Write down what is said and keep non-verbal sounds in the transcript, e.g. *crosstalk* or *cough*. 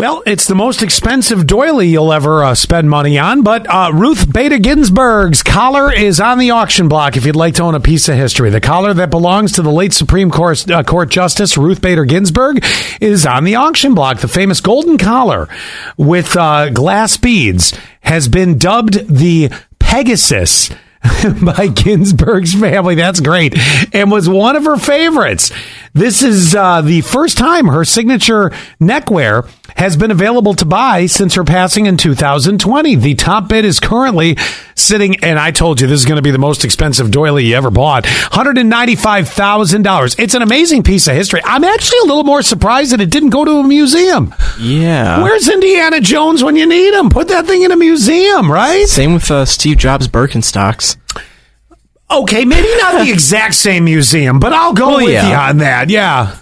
Well, it's the most expensive doily you'll ever uh, spend money on, but uh, Ruth Bader Ginsburg's collar is on the auction block if you'd like to own a piece of history. The collar that belongs to the late Supreme Court, uh, Court Justice Ruth Bader Ginsburg is on the auction block. The famous golden collar with uh, glass beads has been dubbed the Pegasus. *laughs* by Ginsburg's family. That's great. And was one of her favorites. This is uh, the first time her signature neckwear has been available to buy since her passing in 2020. The top bid is currently sitting, and I told you this is going to be the most expensive doily you ever bought $195,000. It's an amazing piece of history. I'm actually a little more surprised that it didn't go to a museum. Yeah. Where's Indiana Jones when you need him? Put that thing in a museum, right? Same with uh, Steve Jobs Birkenstocks. Okay, maybe not the *laughs* exact same museum, but I'll go Well, with yeah. you on that. Yeah.